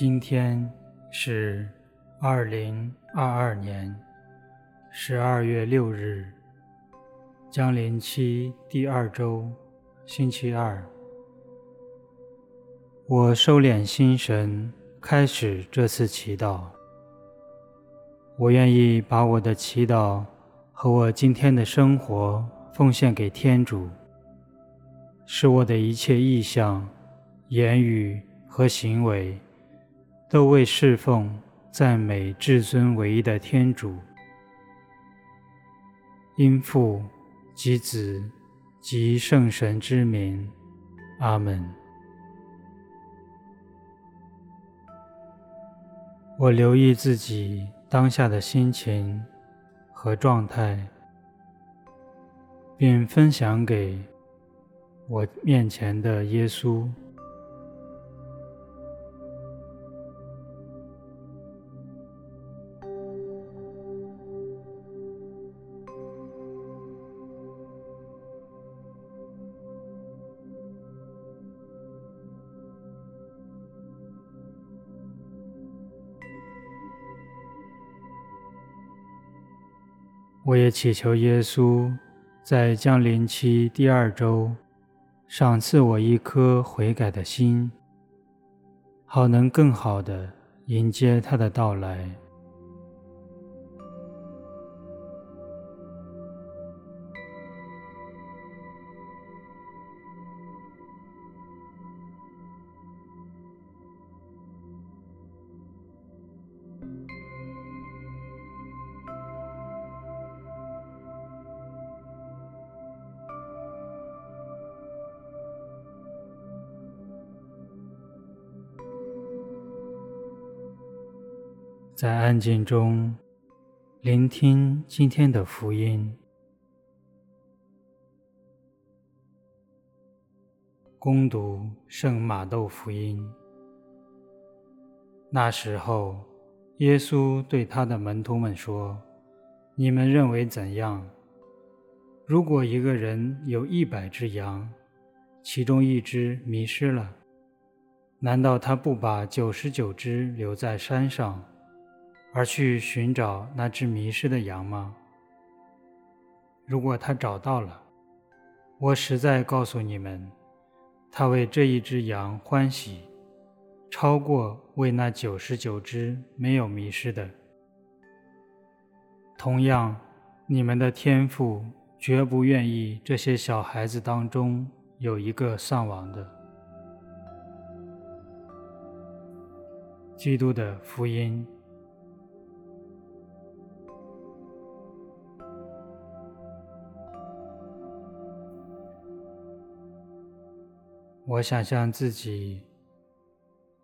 今天是二零二二年十二月六日，将临期第二周，星期二。我收敛心神，开始这次祈祷。我愿意把我的祈祷和我今天的生活奉献给天主，使我的一切意向、言语和行为。都为侍奉、赞美至尊唯一的天主，因父及子及圣神之名，阿门。我留意自己当下的心情和状态，并分享给我面前的耶稣。我也祈求耶稣在降临期第二周，赏赐我一颗悔改的心，好能更好的迎接他的到来。在安静中，聆听今天的福音。恭读圣马窦福音。那时候，耶稣对他的门徒们说：“你们认为怎样？如果一个人有一百只羊，其中一只迷失了，难道他不把九十九只留在山上？”而去寻找那只迷失的羊吗？如果他找到了，我实在告诉你们，他为这一只羊欢喜，超过为那九十九只没有迷失的。同样，你们的天父绝不愿意这些小孩子当中有一个丧亡的。基督的福音。我想象自己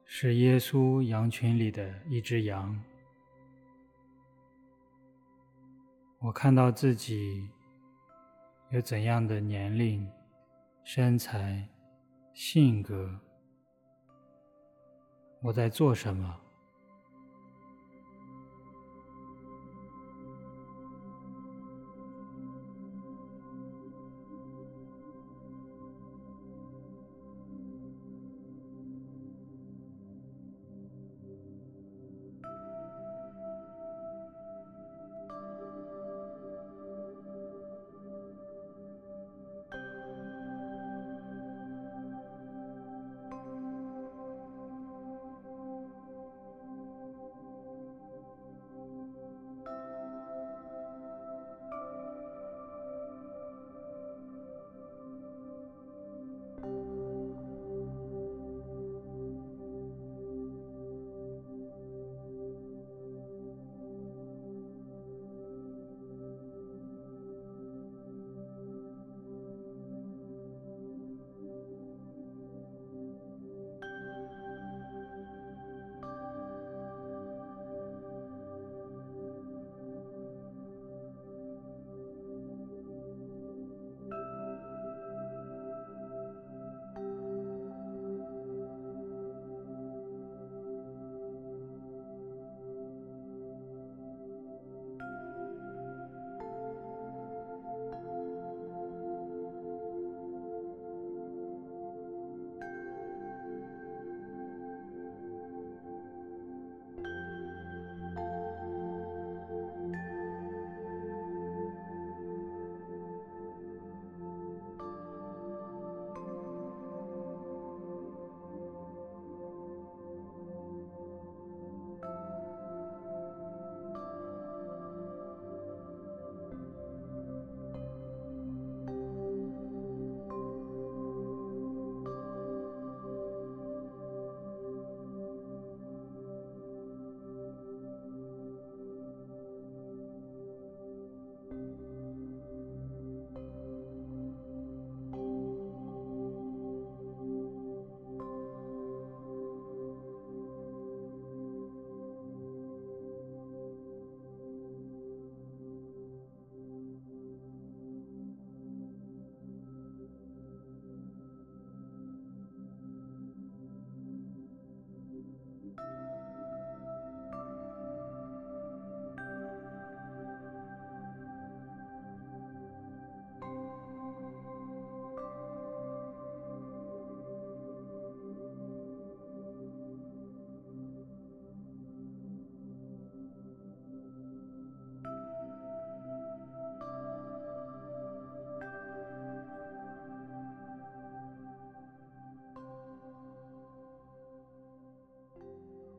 是耶稣羊群里的一只羊。我看到自己有怎样的年龄、身材、性格，我在做什么？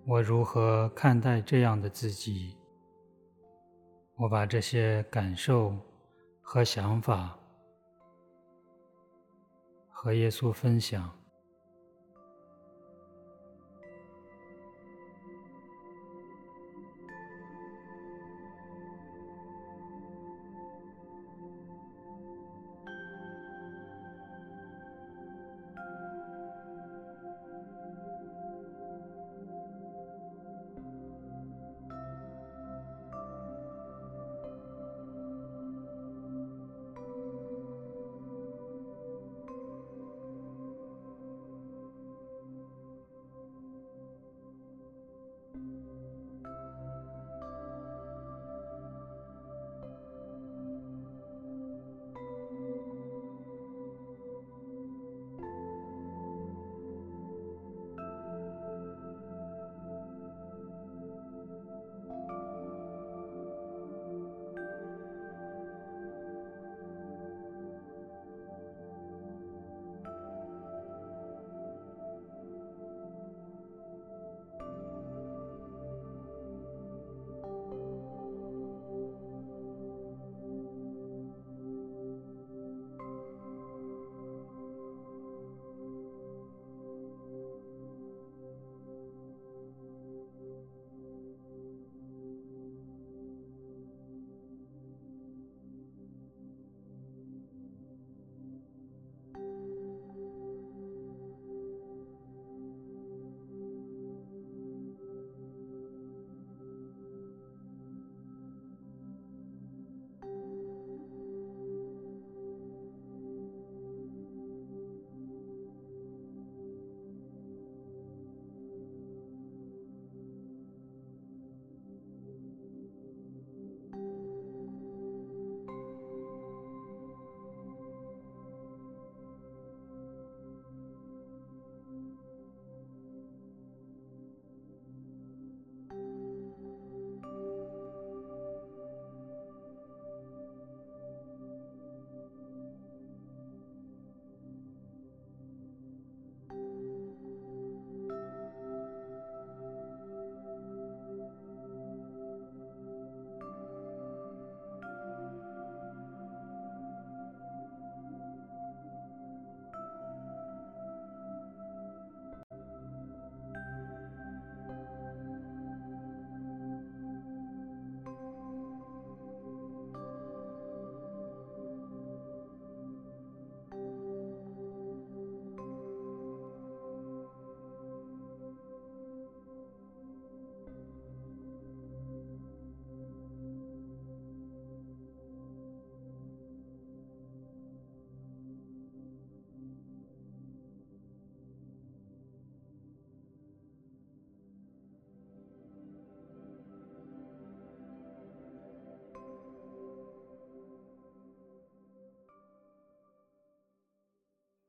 我如何看待这样的自己？我把这些感受和想法和耶稣分享。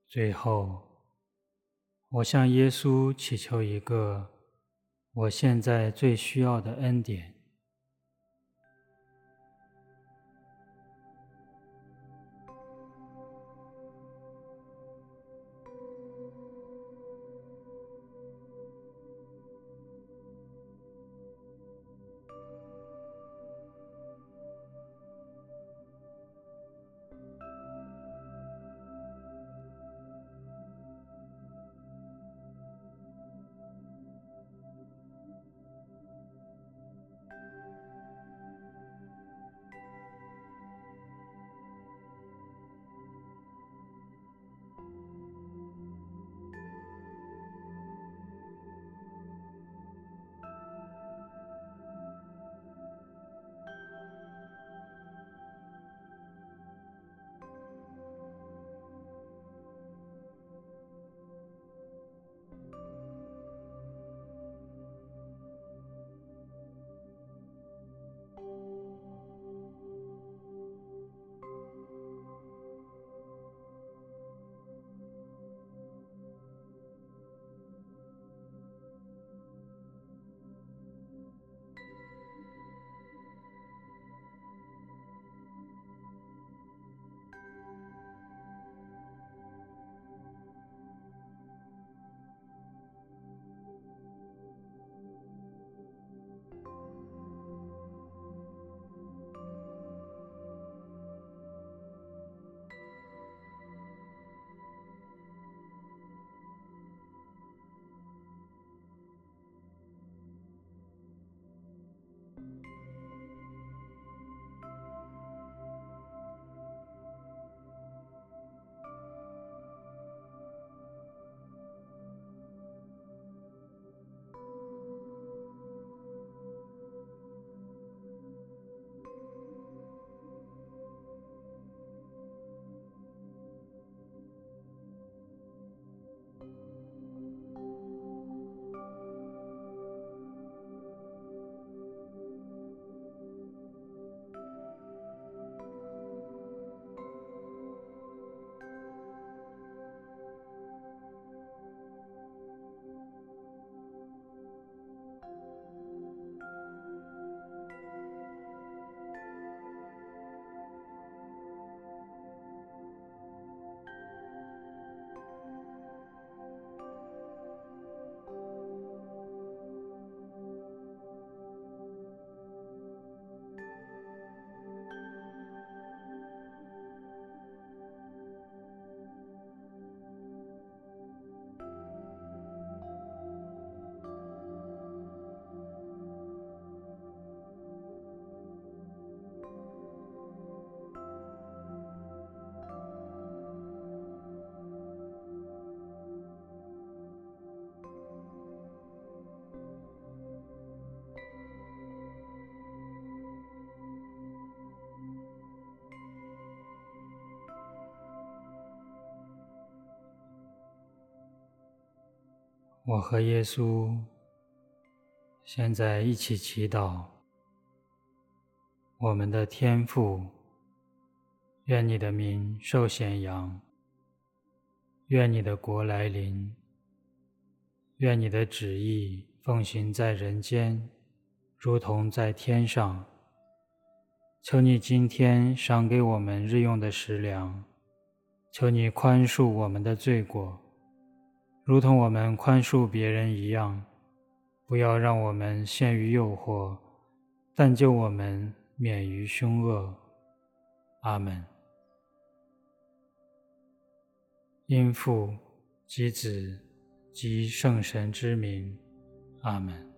最后，我向耶稣祈求一个我现在最需要的恩典。我和耶稣现在一起祈祷，我们的天父，愿你的名受显扬，愿你的国来临，愿你的旨意奉行在人间，如同在天上。求你今天赏给我们日用的食粮，求你宽恕我们的罪过，如同我们宽恕别人一样。不要让我们陷于诱惑，但救我们免于凶恶。阿门。因父及子及圣神之名。阿门。